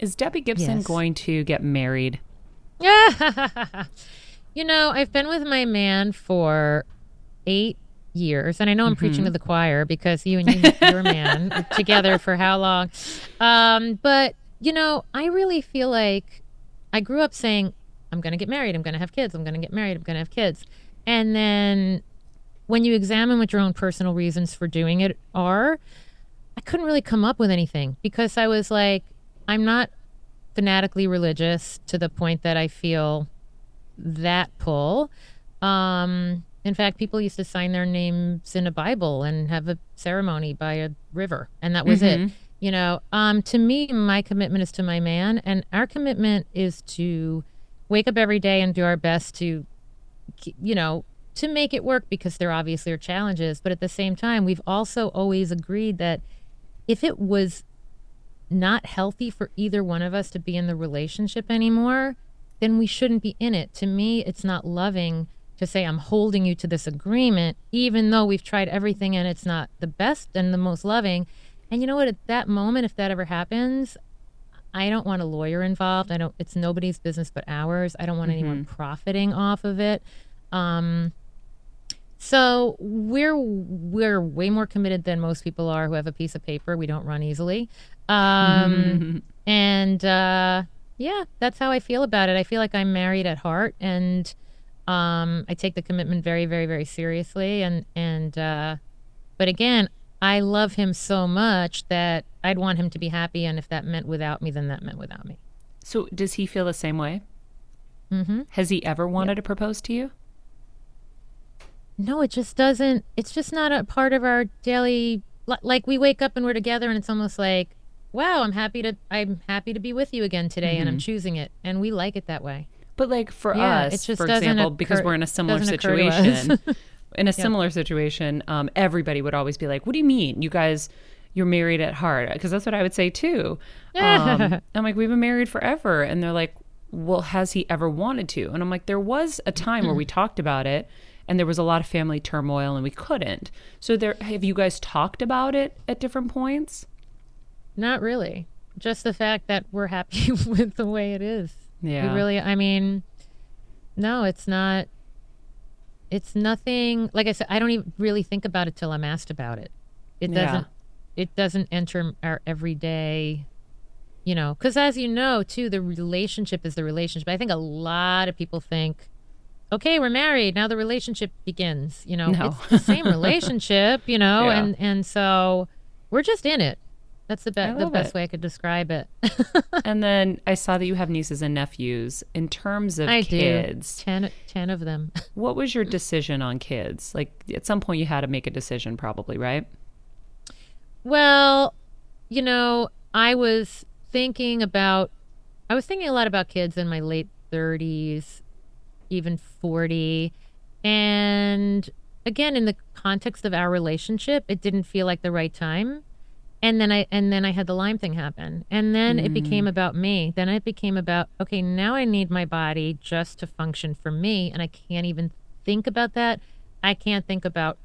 Is Debbie Gibson Yes. going to get married? Yeah. You know, I've been with my man for eight years, and I know I'm preaching to the choir because you and you, your man together for how long? Um, but you know, I really feel like I grew up saying, "I'm going to get married. I'm going to have kids. I'm going to get married. I'm going to have kids," and then when you examine what your own personal reasons for doing it are, I couldn't really come up with anything because I was like, I'm not fanatically religious to the point that I feel that pull. Um, in fact, people used to sign their names in a Bible and have a ceremony by a river, and that was it. You know, um, to me, my commitment is to my man, and our commitment is to wake up every day and do our best to, you know, to make it work because there obviously are challenges. But at the same time, we've also always agreed that if it was not healthy for either one of us to be in the relationship anymore, then we shouldn't be in it. To me, it's not loving to say, I'm holding you to this agreement, even though we've tried everything and it's not the best and the most loving. And you know what? At that moment, if that ever happens, I don't want a lawyer involved. I don't, it's nobody's business but ours. I don't want anyone profiting off of it. Um, so we're we're way more committed than most people are who have a piece of paper. We don't run easily, um, and uh, yeah, that's how I feel about it. I feel like I'm married at heart, and um, I take the commitment very, very, very seriously. And and uh, but again, I love him so much that I'd want him to be happy. And if that meant without me, then that meant without me. So does he feel the same way? Mm-hmm. Has he ever wanted to propose to you? No, it just doesn't. It's just not a part of our daily. Like we wake up and we're together, and it's almost like, wow, I'm happy to. I'm happy to be with you again today, and I'm choosing it, and we like it that way. But like for Yeah, us, for example, because we're in a similar doesn't occur to us. situation, in a similar situation, um, everybody would always be like, "What do you mean, you guys?" You're married at heart because that's what I would say too. Um, I'm like, we've been married forever, and they're like, well, has he ever wanted to? And I'm like, there was a time where we talked about it, and there was a lot of family turmoil, and we couldn't. So there, have you guys talked about it at different points? Not really. Just the fact that we're happy with the way it is. Yeah. We really. I mean, no, it's not. It's nothing. Like I said, I don't even really think about it till I'm asked about it. It doesn't. It doesn't enter our everyday. You know, because as you know, too, the relationship is the relationship. I think a lot of people think, okay, we're married now. The relationship begins. You know, No. it's the same relationship. You know, Yeah. and and so we're just in it. That's the best the best it. way I could describe it. and then I saw that you have nieces and nephews. In terms of I kids, do. Ten, ten of them. what was your decision on kids? Like at some point you had to make a decision, probably, right? Well, you know, I was thinking about, I was thinking a lot about kids in my late 30s, even 40. And again, in the context of our relationship, it didn't feel like the right time. And then I and then I had the Lyme thing happen. And then it mm. became about me. Then it became about okay, now I need my body just to function for me and I can't even think about that. I can't think about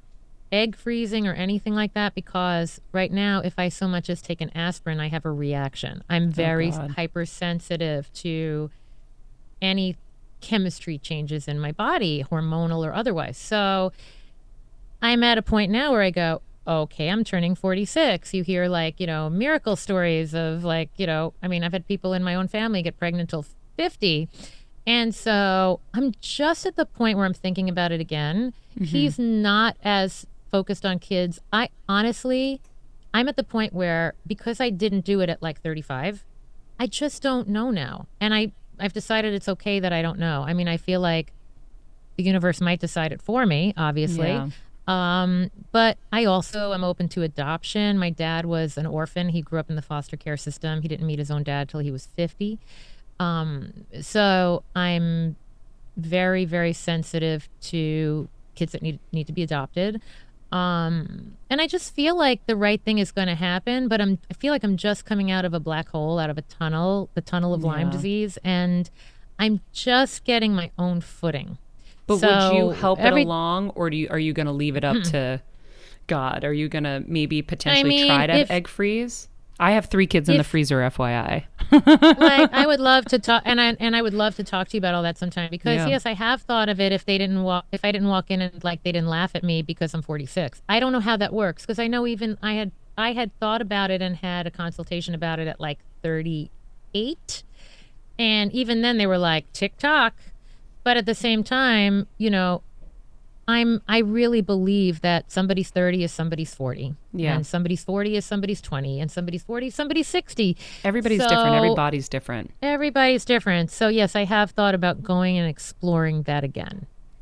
egg freezing or anything like that because right now if I so much as take an aspirin, I have a reaction. I'm oh, very God. hypersensitive to any chemistry changes in my body, hormonal or otherwise. So I'm at a point now where I go, okay, I'm turning 46. You hear like, you know, miracle stories of like, you know, I mean, I've had people in my own family get pregnant till 50. And so I'm just at the point where I'm thinking about it again. Mm-hmm. He's not as focused on kids. I honestly, I'm at the point where because I didn't do it at like 35, I just don't know now. And I, I've decided it's okay that I don't know. I mean, I feel like the universe might decide it for me, obviously. Yeah. Um, but I also am open to adoption. My dad was an orphan. He grew up in the foster care system. He didn't meet his own dad till he was 50. Um, so I'm very, very sensitive to kids that need need to be adopted. Um, and I just feel like the right thing is going to happen, but I'm I feel like I'm just coming out of a black hole, out of a tunnel, the tunnel of Lyme disease, and I'm just getting my own footing. But would you help every- it along, or do you are you going to leave it up to God? Are you going to maybe potentially mean, try to if- egg freeze? I have three kids in the freezer, FYI. like I would love to talk, and I and I would love to talk to you about all that sometime because Yeah. yes, I have thought of it. If they didn't walk, if I didn't walk in and like they didn't laugh at me because I'm 46, I don't know how that works because I know even I had I had thought about it and had a consultation about it at like 38, and even then they were like tick tock, but at the same time, you know. I'm I really believe that somebody's 30 is somebody's 40. Yeah. And somebody's 40 is somebody's 20 and somebody's 40 is somebody's 60. Everybody's different. So- Everybody's different. Everybody's different. So yes, I have thought about going and exploring that again.